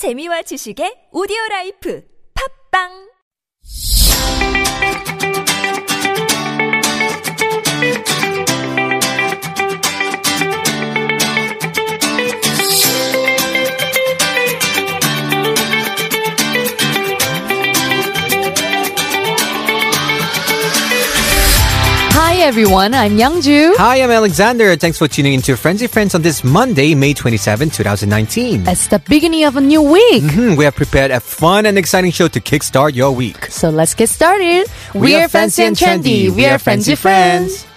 재미와 지식의 오디오 라이프. 팝빵 Hi everyone, I'm Youngju. Hi, I'm Alexander. Thanks for tuning into Frenzy Friends on this Monday, May 27, 2019. It's the beginning of a new week. Hmm, we have prepared a fun and exciting show to kickstart your week. So let's get started. We are fancy and trendy. We are Frenzy Friends. Vaya,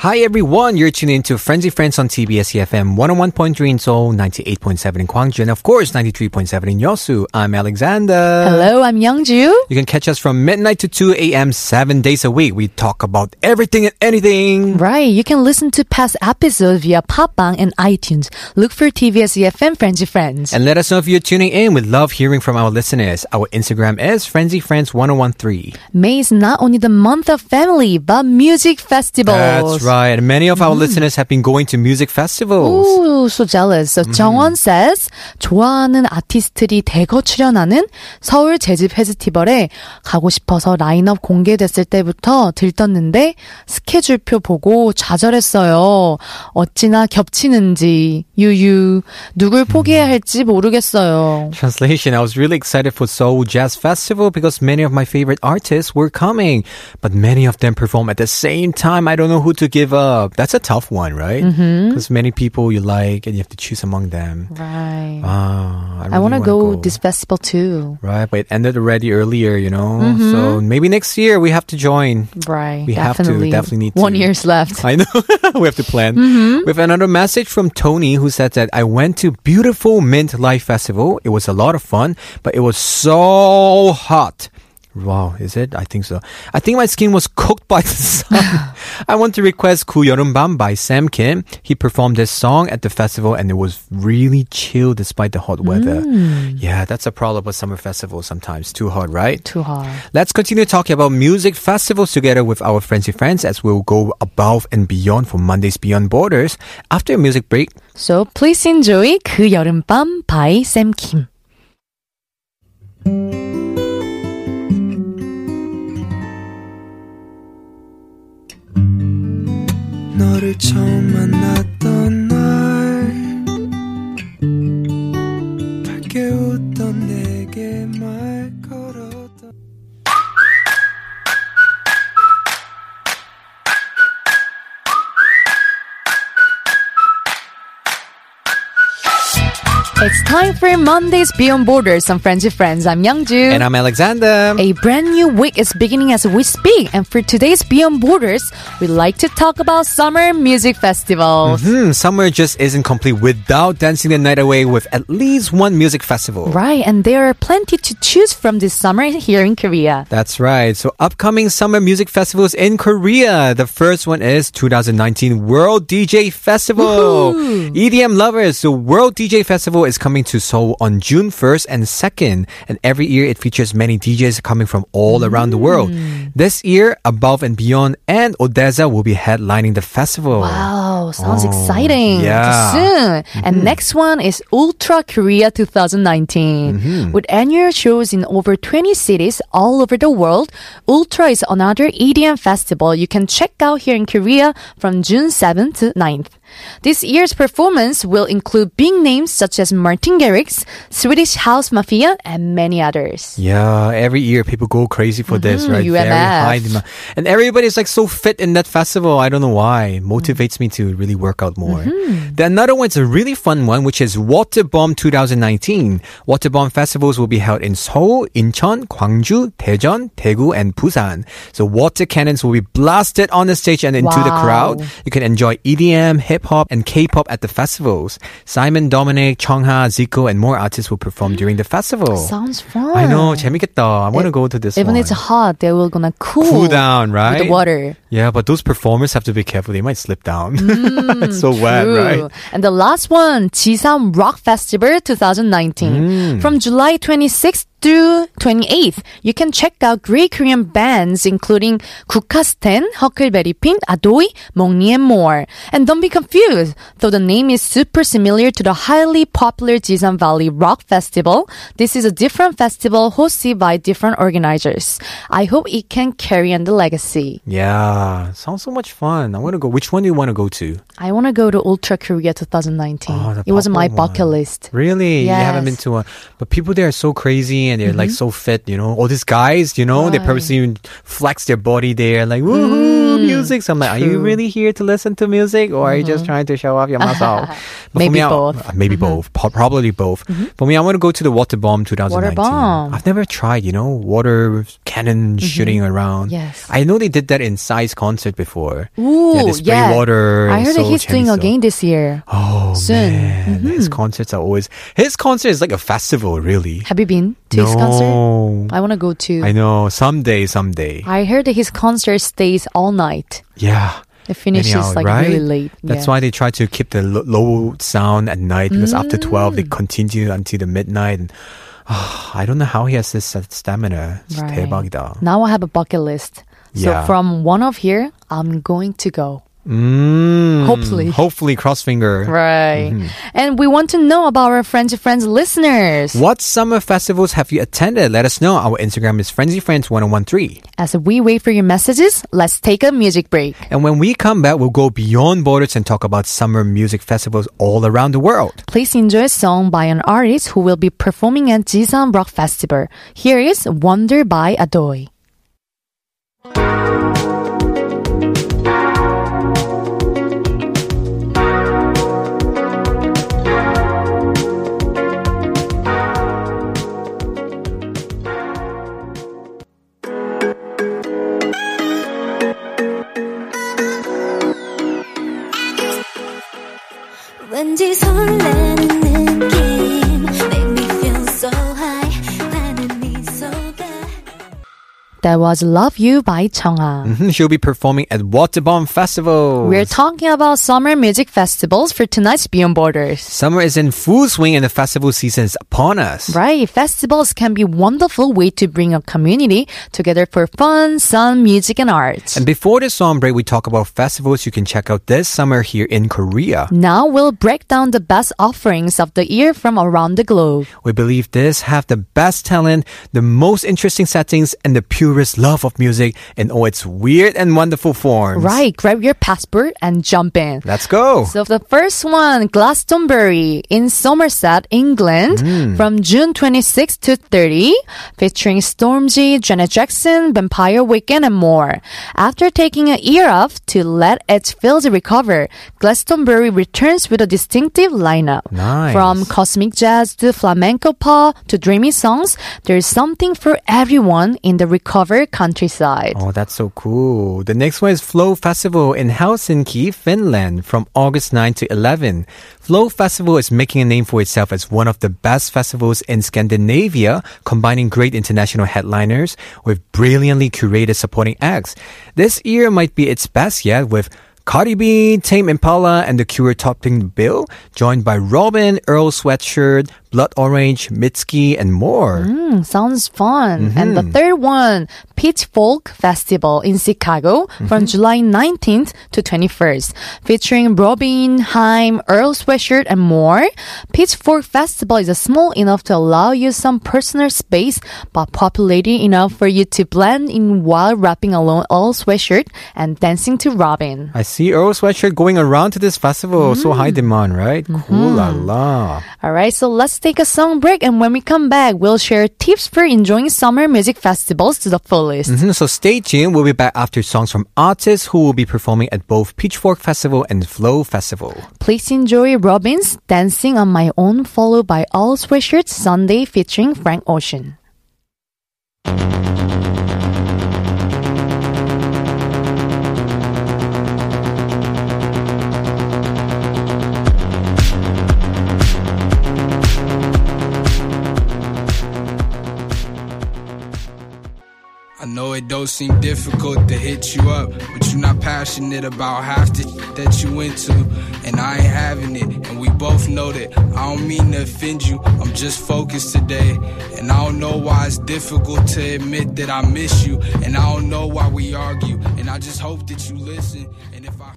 Hi, everyone. You're tuning into Frenzy Friends on TBS EFM 101.3 in Seoul, 98.7 in Gwangju, and of course, 93.7 in Yosu. I'm Alexander. Hello, I'm Youngju. You can catch us from midnight to 2 a.m. seven days a week. We talk about everything and anything. Right, you can listen to past episodes via Podbbang and iTunes. Look for TBS EFM Frenzy Friends. And let us know if you're tuning in. We love hearing from our listeners. Our Instagram is Frenzy Friends 1013. May is not only the month of family, but music festivals. That's right. And many of our listeners have been going to music festivals. Ooh, so jealous. So 정원 says 좋아하는 아티스트들이 대거 출연하는 서울 재즈 페스티벌에 가고 싶어서 라인업 공개됐을 때부터 들떴는데 스케줄표 보고 좌절했어요. 어찌나 겹치는지 유유 누굴 포기해야 할지 모르겠어요. Translation I was really excited for Seoul Jazz Festival because many of my favorite artists were coming, but many of them perform at the same time. I don't know who to give up. That's a tough one, right? Mm-hmm. Because many people you like and you have to choose among them. Right. Ah, I, I really want to wanna go this festival too. Right, but it ended already earlier, you know. Mm-hmm. So maybe next year we have to join. Right. We have to, definitely. definitely need One year's left. I know. we have to plan. Mm-hmm. We have another message from Tony who said that I went to beautiful Mint Life Festival. It was a lot of fun, but it was so hot. Wow, is it? I think so. I think my skin was cooked by the sun. I want to request 그 여름밤 by Sam Kim. He performed this song at the festival and it was really chill despite the hot weather. Mm. Yeah, that's a problem with summer festivals sometimes. Too hot, right? Too hot. Let's continue talking about music festivals together with our Frenzy friends as we'll go above and beyond for Mondays Beyond Borders after a music break. So please enjoy 그 여름밤 by Sam Kim. Mondays Beyond Borders on Friends with Friends. I'm Youngju. And I'm Alexander. A brand new week is beginning as we speak, and for today's Beyond Borders, we like to talk about summer music festivals. Hmm, summer just isn't complete without dancing the night away with at least one music festival. Right, and there are plenty to choose from this summer here in Korea. That's right. So upcoming summer music festivals in Korea. The first one is 2019 World DJ Festival. EDM lovers, the World DJ Festival is coming to Seoul on June 1st and 2nd. And every year it features many DJs coming from all around the world. Mm. This year, Above and Beyond and ODESZA will be headlining the festival. Wow, sounds Oh, exciting. yeah. Soon. And mm-hmm. next one is Ultra Korea 2019. Mm-hmm. With annual shows in over 20 cities all over the world, Ultra is another EDM festival you can check out here in Korea from June 7th to 9th. This year's performance will include big names such as Martin Garrix, Swedish House Mafia, and many others. Yeah, every year people go crazy for this, mm-hmm, right? Very high demand. And everybody's like so fit in that festival. I don't know why. Motivates me to really work out more. Mm-hmm. Then another one's a really fun one, which is Water Bomb 2019. Water Bomb festivals will be held in Seoul, Incheon, Gwangju, Daejeon, Daegu, and Busan. So water cannons will be blasted on the stage and into the crowd. You can enjoy EDM, hip Pop and K-pop at the festivals. Simon, Dominic, Chungha, Zico, and more artists will perform during the festival. Sounds fun. I know, 재밌겠다. I want to go to this Even one. it's hot, they will gonna cool, cool down, right? With the water. Yeah, but those performers have to be careful. They might slip down. it's so wet, right? And the last one, Jisan Rock Festival 2019. Mm. From July 26th through 28th, you can check out great Korean bands including Guckkasten, Huckleberry Pin, Adoy, Monni, and more. And don't be confused, though the name is super similar to the highly popular Jisan Valley Rock Festival, this is a different festival hosted by different organizers. I hope it can carry on the legacy. Yeah, sounds so much fun. I want to go. Which one do you want to go to? I want to go to Ultra Korea 2019. Oh, it was my bucket list. Really? You haven't been to one. But people there are so crazy and they're like so fit, you know. All these guys, you know, they Mm-hmm. Purposely even flex their body there, like, woohoo, Mm. music. So I'm like, are you really here to listen to music or mm-hmm. are you just mm-hmm. trying to show off your muscle? maybe me, both. I, maybe mm-hmm. both. Po- probably both. Mm-hmm. For me, I want to go to the water bomb 2019. Water bomb. I've never tried, you know, water cannon mm-hmm. shooting around. Yes. I know they did that in Psy's concert before. Ooh, yeah, spray yeah. water. I heard that he's doing again this year. Oh, soon. Man. Mm-hmm. His concerts are always, his concert is like a festival, really. Have you been to no. his concert? I want to go to. I know. Someday, someday. I heard that his concert stays all night yeah. It finishes Anyhow, like right? really late. That's yeah. why they try to keep the lo- low sound at night because after twelve Mm. they continue until the midnight. And ah, I don't know how he has this uh, stamina. It's Right. 대박이다. Now I have a bucket list. So Yeah. from one of here, I'm going to go. Mm, Hopefully. hopefully, cross finger. Right. Mm-hmm. And we want to know about our Frenzy Friends listeners. What summer festivals have you attended? Let us know. Our Instagram is FrenzyFriends1013. As we wait for your messages, let's take a music break. And when we come back, we'll go beyond borders and talk about summer music festivals all around the world. Please enjoy a song by an artist who will be performing at Jisan Rock Festival. Here is Wonder by Adoy. That was Love You by Chungha. Mhm, She'll be performing at Waterbomb Festival. We're talking about summer music festivals for tonight's Beyond Borders. Summer is in full swing and the festival season is upon us. Right, festivals can be a wonderful way to bring a community together for fun, sun, music, and arts. And before the song break, we talk about festivals you can check out this summer here in Korea. now we'll break down the best offerings of the year from around the globe. We believe this have the best talent, the most interesting settings, and the purest love of music in all its weird and wonderful forms. Right, grab your passport and jump in. Let's go. So the first one, Glastonbury in Somerset, England, hmm. from June 26 to 30, featuring Stormzy, Janet Jackson, Vampire Weekend, and more. After taking a year off to let its fields recover, Glastonbury returns with a distinctive lineup. Nice. From cosmic jazz to flamenco pop to dreamy songs, there's something for everyone in the countryside. Oh, that's so cool. The next one is Flow Festival in Helsinki, Finland from August 9 to 11. Flow Festival is making a name for itself as one of the best festivals in Scandinavia, combining great international headliners with brilliantly curated supporting acts. This year might be its best yet with Cardi B, Tame Impala, and The Cure topping the bill, joined by Robyn, Earl Sweatshirt, Blood Orange, Mitski, and more. Mm, sounds fun. And Mm-hmm. the third one, Pitchfork Festival in Chicago Mm-hmm. from July 19th to 21st, featuring Robyn, Haim, Earl Sweatshirt, and more. Pitchfork Festival is small enough to allow you some personal space, but populated enough for you to blend in while rapping along Earl Sweatshirt and dancing to Robyn. I see Earl Sweatshirt going around to this festival. So high demand, right? Cool la la. All right, so let's take a song break, and when we come back, we'll share tips for enjoying summer music festivals to the fullest. Mhm, So stay tuned. We'll be back after songs from artists who will be performing at both Pitchfork Festival and Flow Festival. Please enjoy Robyn's Dancing on My Own, followed by Earl Sweatshirt's Sunday featuring Frank Ocean. Know it don't seem difficult to hit you up, but you're not passionate about half the that you into, and I ain't having it. And we both know that. I don't mean to offend you. I'm just focused today, and I don't know why it's difficult to admit that I miss you, and I don't know why we argue, and I just hope that you listen. And if I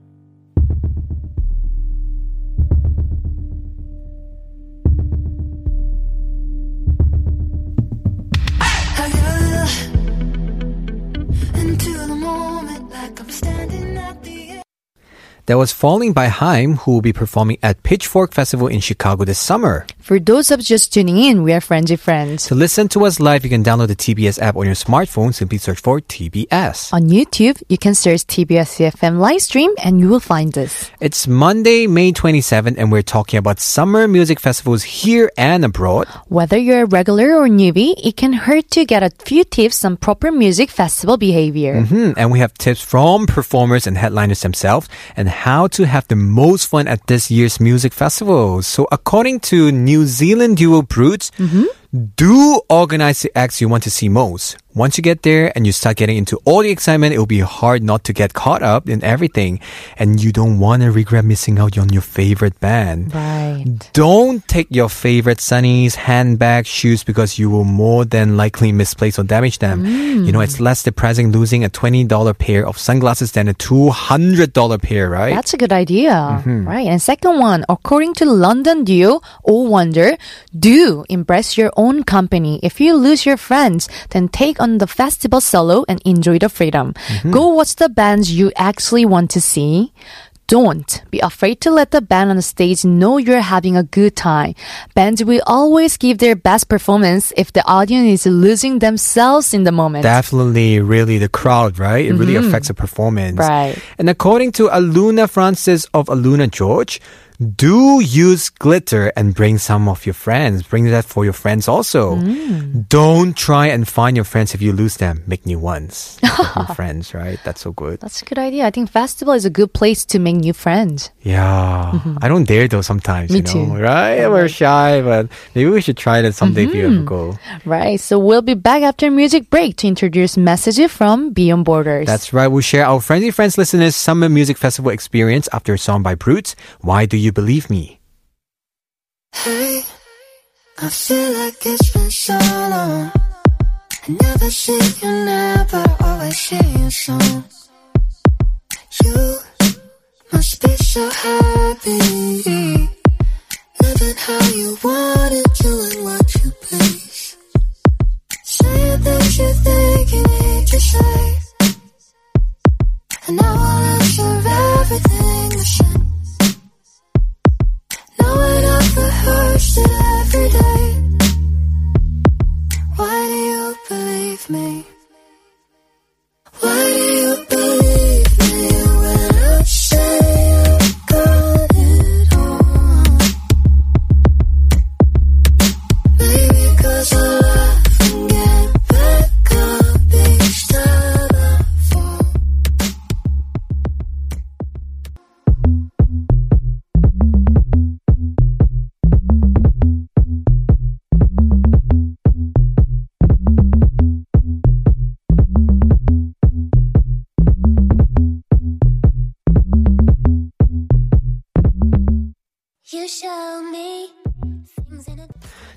That was Falling by Haim, who will be performing at Pitchfork Festival in Chicago this summer. For those of just tuning in, we are Frenzy Friends. To listen to us live, you can download the TBS app on your smartphone. Simply search for TBS. On YouTube, you can search TBS EFM live stream and you will find us. It's Monday, May 27th, and we're talking about summer music festivals here and abroad. Whether you're a regular or newbie, it can hurt to get a few tips on proper music festival behavior. Hmm, and we have tips from performers and headliners themselves and how to have the most fun at this year's music festivals. So, according to New Zealand duo Broods, do organize the acts you want to see most. Once you get there and you start getting into all the excitement, it will be hard not to get caught up in everything. And you don't want to regret missing out on your favorite band. Right. Don't take your favorite sunnies, handbags, shoes because you will more than likely misplace or damage them. You know, it's mm. less depressing losing a $20 pair of sunglasses than a $200 pair, right? That's a good idea. Mm-hmm. Right. And second one, according to London duo Oh Wonder, do impress your own company. If you lose your friends, then take on the festival solo and enjoy the freedom. Mm-hmm. Go watch the bands you actually want to see. Don't be afraid to let the band on the stage know you're having a good time. Bands will always give their best performance if the audience is losing themselves in the moment. Definitely, really, the crowd, right? It really mm-hmm. affects the performance. Right. And according to Aluna Francis of Aluna George, do use glitter and bring some of your friends. Bring that for your friends also. Mm. Don't try and find your friends if you lose them. Make new ones. Make new friends, right? That's so good. That's a good idea. I think festival is a good place to make new friends. Yeah. Mm-hmm. I don't dare though sometimes. Me you know, too. Right? We're shy, but maybe we should try that someday if you ever mm-hmm. go. Right. So we'll be back after music break to introduce messages from Beyond Borders. That's right. We'll share our Frenzy Friends listeners' summer music festival experience after a song by Broods. Why do you believe me? Hey, I feel like it's been so long. I never see you now, but always. You must be so happy. Living how you want it, doing what you please. You think you need to say. And I will believe me?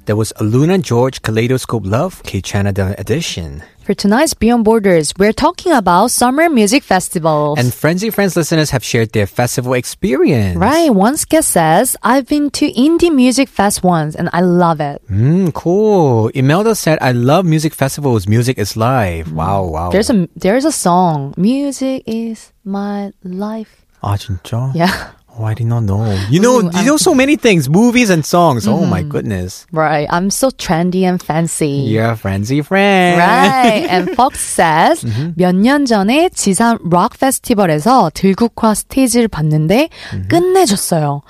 That was Luna George Kaleidoscope Love Kaytranada edition. For tonight's Beyond Borders, we're talking about summer music festivals. And Frenzy Friends listeners have shared their festival experience. Right. One guest says, I've been to indie music fest once and I love it. Mm, cool. Imelda said, I love music festivals. Music is life. Mm. Wow, wow. There's a, there's a song. Music is my life. 아, 진짜? Yeah. Oh, I did not know. You know, Ooh, you know so many things, movies and songs. Oh Mm-hmm. my goodness. Right. I'm so trendy and fancy. You're a frenzy friend. Right. And Fox says 몇년 전에 지산 록 페스티벌에서 들국화 스테이지를 봤는데 끝내줬어요.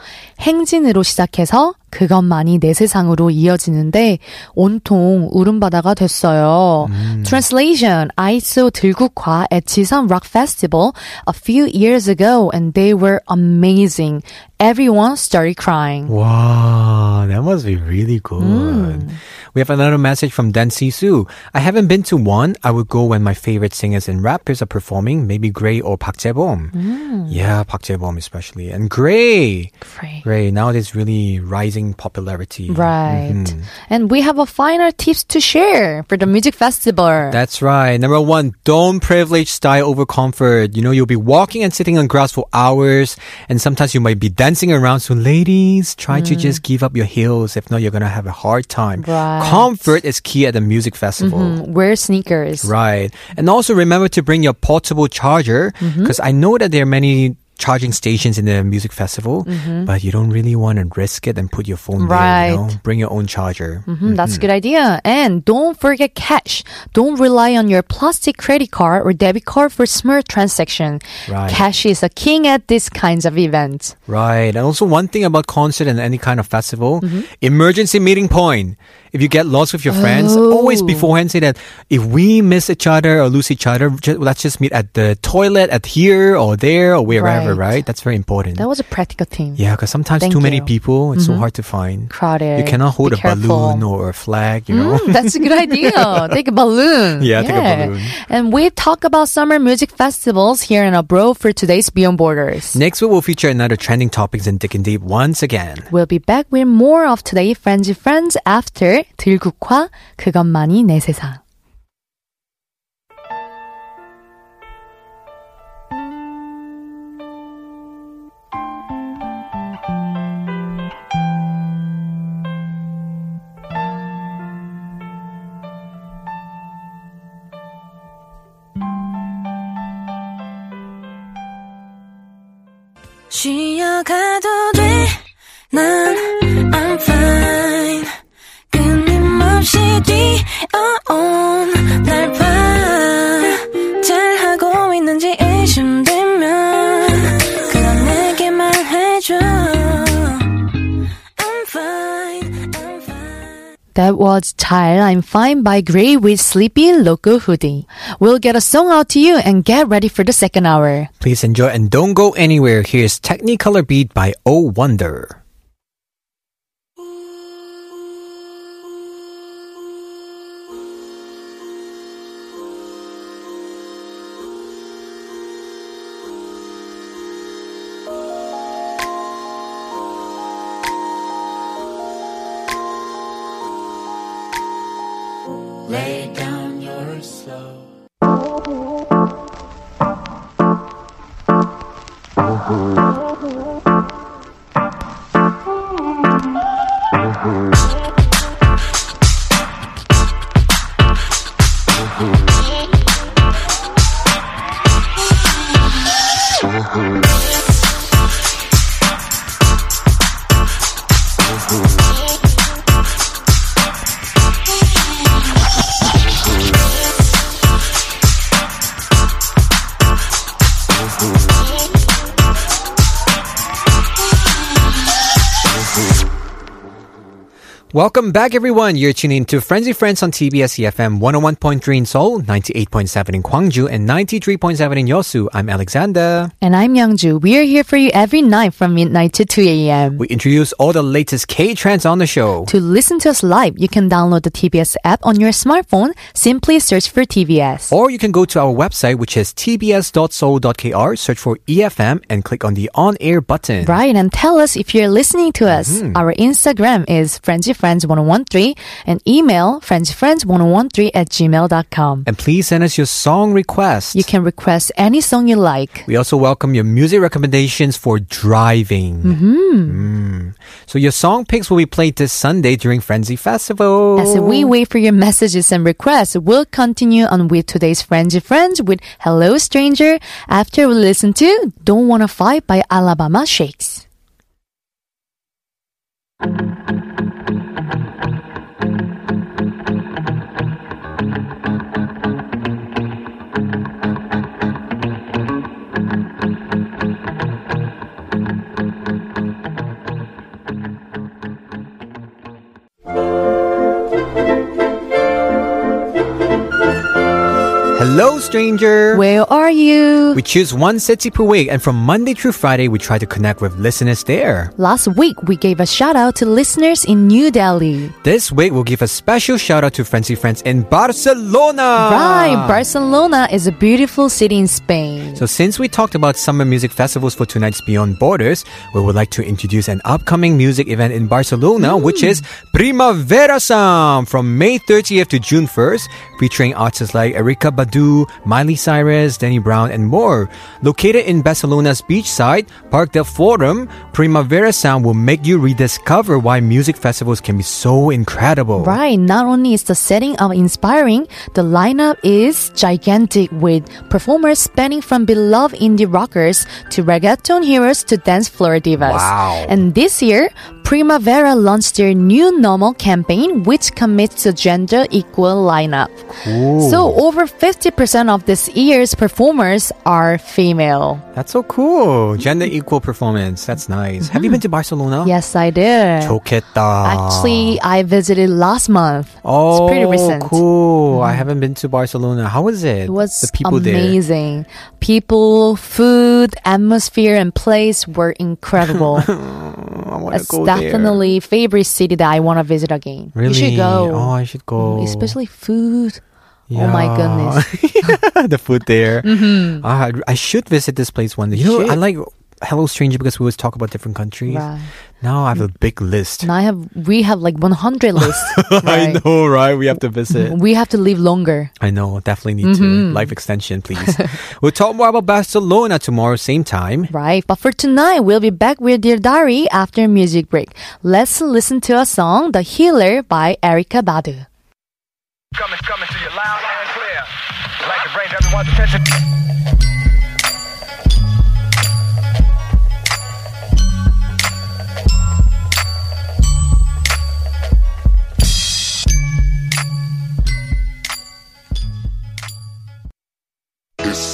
행진으로 시작해서 그것만이 내 세상으로 이어지는데 온통 울음바다가 됐어요. Translation: I saw 들국화 at 지산 Rock Festival a few years ago and they were amazing. Everyone started crying. Wow, that must be really good. We have another message from Dan Su. I haven't been to one. I would go when my favorite singers and rappers are performing, maybe Gray or Park Jae-bom. Yeah, Park Jae-bom especially. And Gray. Gray. Gray, nowadays really rising popularity. Right. Mhm. And we have a final tips to share for the music festival. That's right. Number one, don't privilege style over comfort. You know, you'll be walking and sitting on grass for hours, and sometimes you might be dancing around. So, ladies, try to just give up your heels. If not, you're gonna have a hard time. Right. Comfort is key at the music festival. Mm, wear sneakers. Right. And also remember to bring your portable charger Mm-hmm. because I know that there are many charging stations in the music festival, but you don't really want to risk it and put your phone there. Mm-hmm. Right. You know? Bring your own charger. Mhm, That's a good idea. And don't forget cash. Don't rely on your plastic credit card or debit card for smart transaction. Right. Cash is a king at these kinds of events. Right. And also one thing about concert and any kind of festival, Mm-hmm. emergency meeting point. If you get lost with your friends, always Oh. beforehand say that if we miss each other or lose each other, ju- let's just meet at the toilet at here or there or wherever, Right. right? That's very important. That was a practical thing. yeah, because sometimes Thank too many you. Mm-hmm. people, it's so hard to find. Crowded. You cannot hold Be a balloon or a flag, you know? Mm, that's a good idea. take a balloon. Yeah, take a balloon. And we talk about summer music festivals here in abroad for today's Beyond Borders. Next week, we'll feature another trending topics in Dick and Deep once again. We'll be back with more of today's Frenzy Friends after 들국화 그것만이 내 세상. Was Child I'm Fine by Gray with Sleepy Loco Hoodie. We'll get a song out to you and get ready for the second hour. Please enjoy and don't go anywhere. Here's Technicolor Beat by Oh Wonder. Welcome back, everyone. You're tuning to Frenzy Friends on TBS EFM 101.3 in Seoul, 98.7 in Gwangju, and 93.7 in Yosu. I'm Alexander. And I'm Youngju. We are here for you every night from midnight to 2 a.m. We introduce all the latest K trends on the show. To listen to us live, you can download the TBS app on your smartphone. Simply search for TBS. Or you can go to our website, which is tbs.seoul.kr, search for EFM, and click on the on air button. Right, and tell us if you're listening to us. Mm-hmm. Our Instagram is FrenzyFriends1013 and email FrenzyFriends1013 at gmail.com. And please send us your song requests. You can request any song you like. We also welcome your music recommendations for driving. Mm. So your song picks will be played this Sunday during Frenzy Festival. As we wait for your messages and requests, we'll continue on with today's Frenzy Friends with Hello Stranger after we listen to Don't Wanna Fight by Alabama Shakes. Hello, stranger. Where are you? We choose one city per week, and from Monday through Friday, we try to connect with listeners there. Last week, we gave a shout out to listeners in New Delhi. This week, we'll give a special shout out to Frenzy Friends in Barcelona. Right, Barcelona is a beautiful city in Spain. So, since we talked about summer music festivals for tonight's Beyond Borders, we would like to introduce an upcoming music event in Barcelona, which is Primavera Sound from May 30th to June 1st, featuring artists like Erykah Badu, Miley Cyrus, Danny Brown, and more. Located in Barcelona's beachside, Parc del Forum, Primavera Sound will make you rediscover why music festivals can be so incredible. Right, not only is the setting of inspiring, the lineup is gigantic with performers spanning from beloved indie rockers to reggaeton heroes to dance floor divas. Wow. And this year, Primavera launched their new normal campaign, which commits to gender equal lineup. So over 50% of this year's performers are female. That's so cool. Gender equal performance. That's nice. Have you been to Barcelona? Yes, I did. 좋겠다. Actually, I visited last month. Oh, it's pretty recent. cool. I haven't been to Barcelona. How was it? It was the people there. amazing. People, food, atmosphere, and place were incredible. I want to It's go there. definitely favorite city that I want to visit again. Really? You should go. Oh, I should go. Especially food. Oh my goodness. the food there. Ah, I, I should visit this place one day. You, You know, I like Hello Stranger because we always talk about different countries. Right. Now I have a big list. And I have, we have like 100 lists. I know, right? We have to visit. We have to live longer. I know, definitely need Mm-hmm. to. Life extension, please. we'll talk more about Barcelona tomorrow, same time. Right. But for tonight, we'll be back with Dear Diary after music break. Let's listen to a song, The Healer by Erykah Badu. Coming, coming to you loud and clear. Like it brings everyone's attention.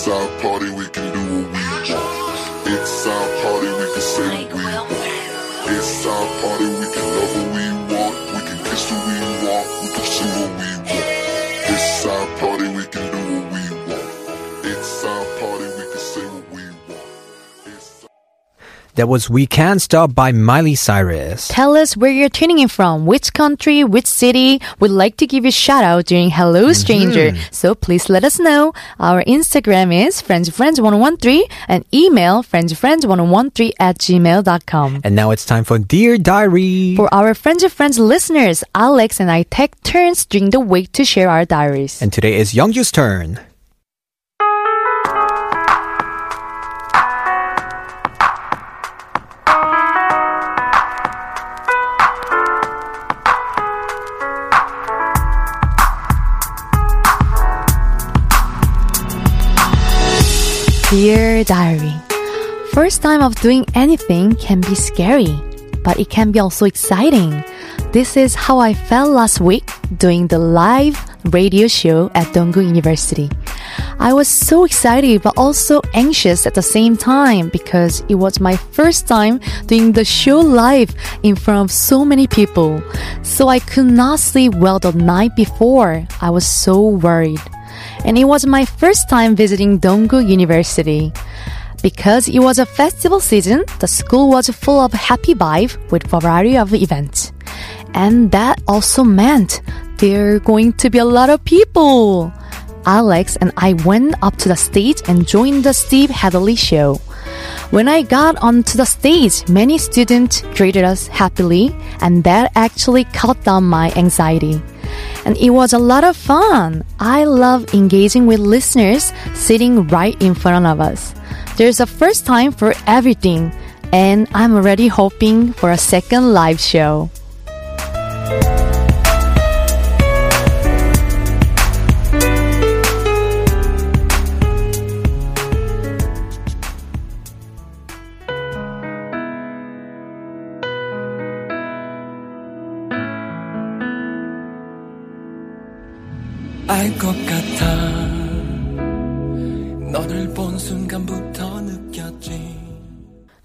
Our party, That was We Can't Stop by Miley Cyrus. Tell us where you're tuning in from, which country, which city. We'd like to give you a shout out during Hello mm-hmm. Stranger. So please let us know. Our Instagram is frenzyfriends1013 and email frenzyfriends1013 at gmail.com. And now it's time for Dear Diary. For our Friends of Friends listeners, Alex and I take turns during the week to share our diaries. and today is Youngju's turn. Diary. First time of doing anything can be scary, but it can be also exciting. This is how I felt last week doing the live radio show at Dongguk University. I was so excited but also anxious at the same time because it was my first time doing the show live in front of so many people. So I could not sleep well the night before. I was so worried and it was my first time visiting Dongguk University. Because it was a festival season, the school was full of happy vibe with variety of events. And that also meant there are going to be a lot of people. Alex and I went up to the stage and joined the Steve Hadley show. When I got onto the stage, many students greeted us happily, and that actually cut down my anxiety. And it was a lot of fun. I love engaging with listeners sitting right in front of us. There's a first time for everything, and I'm already hoping for a second live show.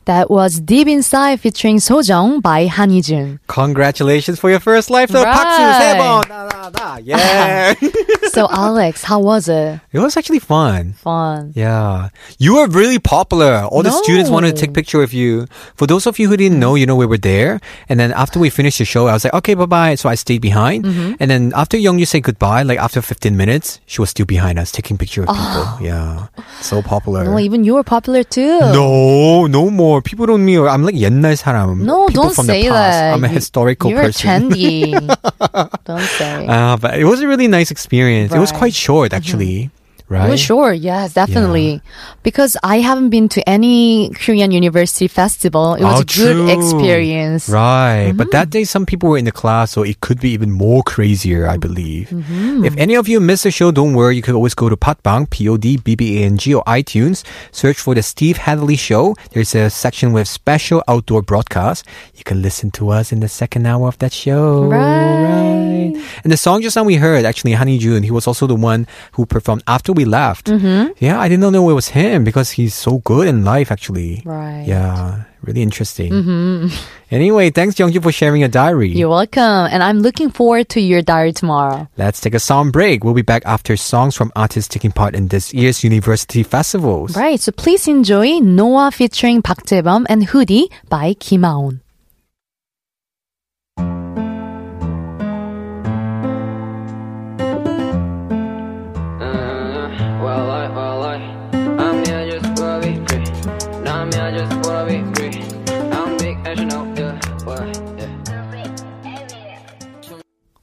That was Deep Inside featuring Sojong by Han Hee-jun. Congratulations for your first live show. Right. 박수 세 번. Canada. Yeah. so Alex, how was it? It was actually fun. Fun. Yeah. You were really popular. All the no. students wanted to take picture with you. For those of you who didn't know, you know, we were there. And then after we finished the show, I was like, okay, bye bye. So I stayed behind. Mm-hmm. And then after Youngju said goodbye, like after 15 minutes, she was still behind us taking picture of people. Ah. yeah. So popular. No, even you were popular too. No, no more. People don't mean I'm like 옛날 사람. No, people don't from say the past. that. I'm a historical you, you're person. Trendy. don't say. Uh, but it was a really nice experience. It was quite short, actually. Right? Well, sure, yes, definitely. Because I haven't been to any Korean university festival. It was Oh, a good true. experience. Right. But Mm-hmm. that day, some people were in the class, so it could be even more crazier, I believe. Mm-hmm. If any of you missed the show, don't worry. You could always go to Podbbang, P-O-D-B-B-A-N-G, or iTunes. Search for the Steve Hadley Show. There's a section with special outdoor broadcasts. You can listen to us in the second hour of that show. Right. And the song just now we heard, actually, Han Hee-jun, he was also the one who performed after we left. Mm-hmm. Yeah, I didn't know it was him because he's so good in life, actually. Right. Yeah, really interesting. Anyway, thanks, Youngju, for sharing your diary. You're welcome. And I'm looking forward to your diary tomorrow. Let's take a song break. We'll be back after songs from artists taking part in this year's university festivals. Right. So please enjoy Noah featuring Park Jae-bum and Hoodie by Kim Aon.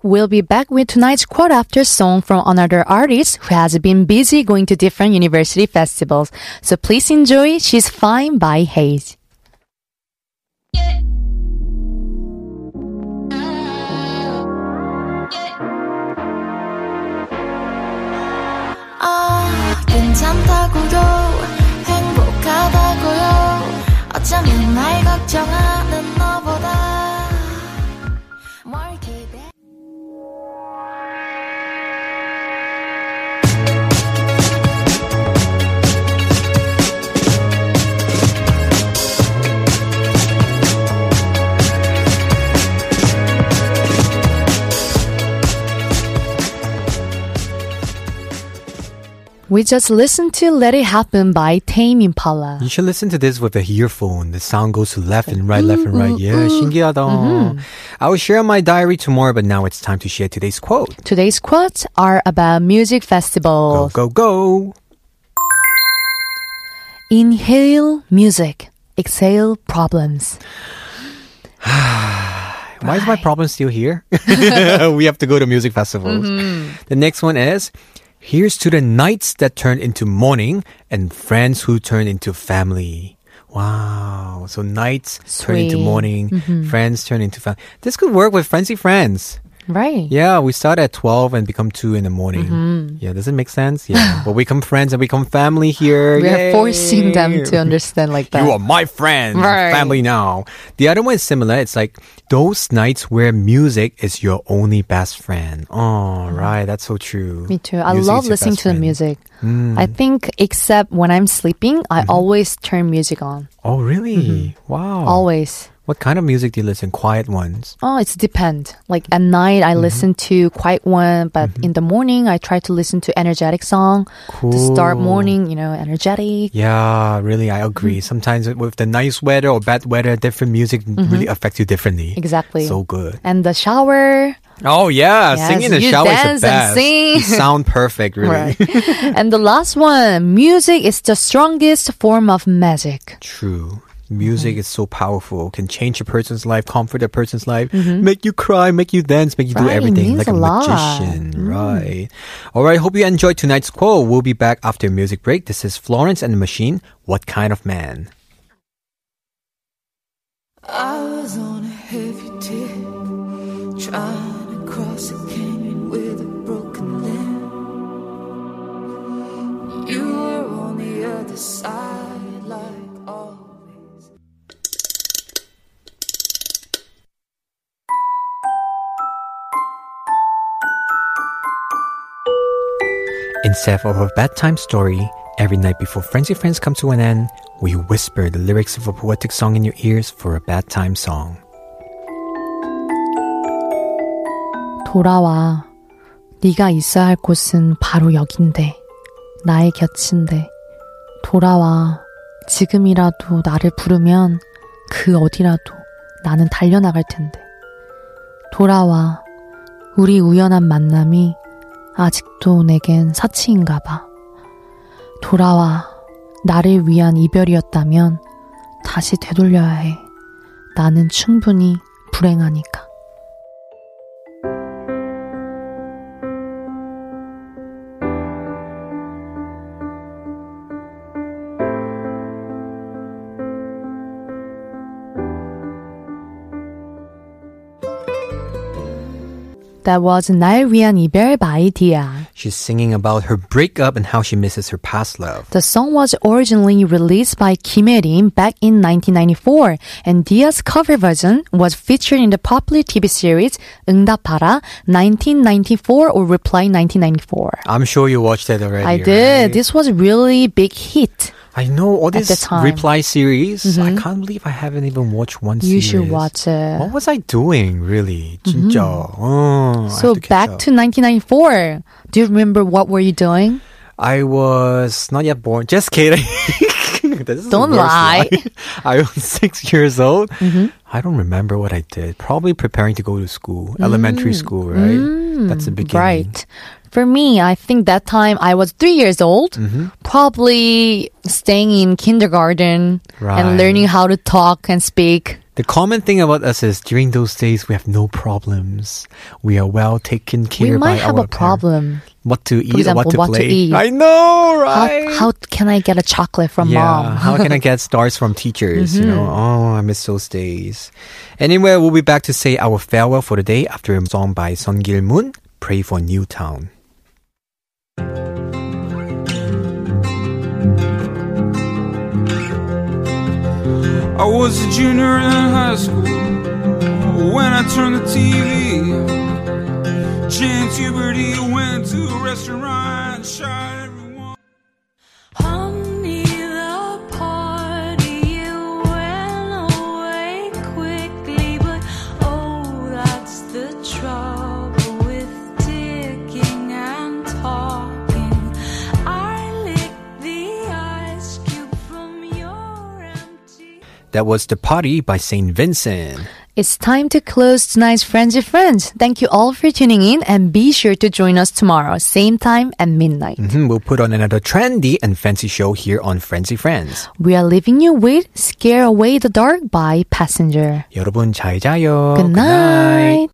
We'll be back with tonight's quote after song from another artist who has been busy going to different university festivals. So please enjoy She's Fine by Heize. We just listened to Let It Happen by Tame Impala. You should listen to this with a earphone. The sound goes to left and right, left and right. Yeah, 신기하다. Mm-hmm. I will share my diary tomorrow, but now it's time to share today's quote. Today's quotes are about music Go, festivals. go, go. Inhale music, exhale problems. Why is my problem still here? we have to go to music festivals. Mm-hmm. The next one is Here's to the nights that turn into morning and friends who turn into family. Wow. So nights turn into Sweet. Mm-hmm. morning, friends turn into family. This could work with Frenzy Friends. Right. Yeah, we start at 12 and become 2 in the morning. Mm-hmm. Yeah, does it make sense? Yeah. but we become friends and we become family here. We are forcing them to understand like that. You are my friend, Right. family now. The other one is similar. It's like those nights where music is your only best friend. Oh, right. That's so true. Me too. I Music love listening to the music. Mm. I think except when I'm sleeping, I always turn music on. Oh, really? Wow. Always. What kind of music do you listen? Quiet ones. Oh, it's depend. Like at night, I listen to quiet one, but in the morning, I try to listen to energetic song to start morning. You know, energetic. Yeah, really, I agree. Mm-hmm. Sometimes with the nice weather or bad weather, different music really affects you differently. Mm-hmm. Exactly. So good. And the shower. Oh yeah, Yes, singing in the shower is the and best. sing. You sound perfect, really. Right. and the last one, music is the strongest form of magic. True. Music is so powerful. Can change a person's life, comfort a person's life, make you cry, make you dance, make you do Mm-hmm. Right, it everything like a, a lot. Mm. magician. Right. All right. Hope you enjoyed tonight's quote. We'll be back after a music break. This is Florence and the Machine. What kind of man? I was on a heavy tip, trying to cross a canyon with a broken limb. You were on the other side, Instead of a bedtime story, every night before Frenzy Friends come to an end, we whisper the lyrics of a poetic song in your ears for a bedtime song. 돌아와. 네가 있어야 할 곳은 바로 여긴데. 나의 곁인데. 돌아와. 지금이라도 나를 부르면 그 어디라도 나는 달려나갈 텐데. 돌아와. 우리 우연한 만남이 아직도 내겐 사치인가 봐. 돌아와. 나를 위한 이별이었다면 다시 되돌려야 해. 나는 충분히 불행하니까. That was 날 위한 이별 by Dia. She's singing about her breakup and how she misses her past love. The song was originally released by Kim Hae-rin back in 1994, and Dia's cover version was featured in the popular TV series 응답하라 1994 or Reply 1994. I'm sure you watched it already. I did. right? This was a really big hit. I know all this reply series. I Mhm. can't believe I haven't even watched one You series. You should watch it. What was I doing, really? 진짜. Oh, So to back up. to 1994. Do you remember what were you doing? I was not yet born. Just kidding. This is Don't lie. I was six years old. Mhm. I don't remember what I did. Probably preparing to go to school, elementary school, right? That's the beginning. Mm. Right. For me, I think that time I was three years old, Mm-hmm. probably staying in kindergarten Right. and learning how to talk and speak. The common thing about us is during those days we have no problems. We are well taken care we might by have our a problem. parents. What to eat, example, what to what to play. eat. I know, How, right? how can I get a chocolate from yeah, mom? how can I get stars from teachers? You know, Mhm. oh, I miss those days. Anyway, we'll be back to say our farewell for the day after a song by Sun Kil Moon, "Pray for Newtown." I was a junior in high school when I turned the TV. Chance Huberty went to a restaurant, shot That was The Party by St. Vincent. It's time to close tonight's Frenzy Friends. Thank you all for tuning in and be sure to join us tomorrow, same time at midnight. Mm-hmm. We'll put on another trendy and fancy show here on Frenzy Friends. We are leaving you with Scare Away the Dark by Passenger. 여러분 잘 자요. Good night. Good night.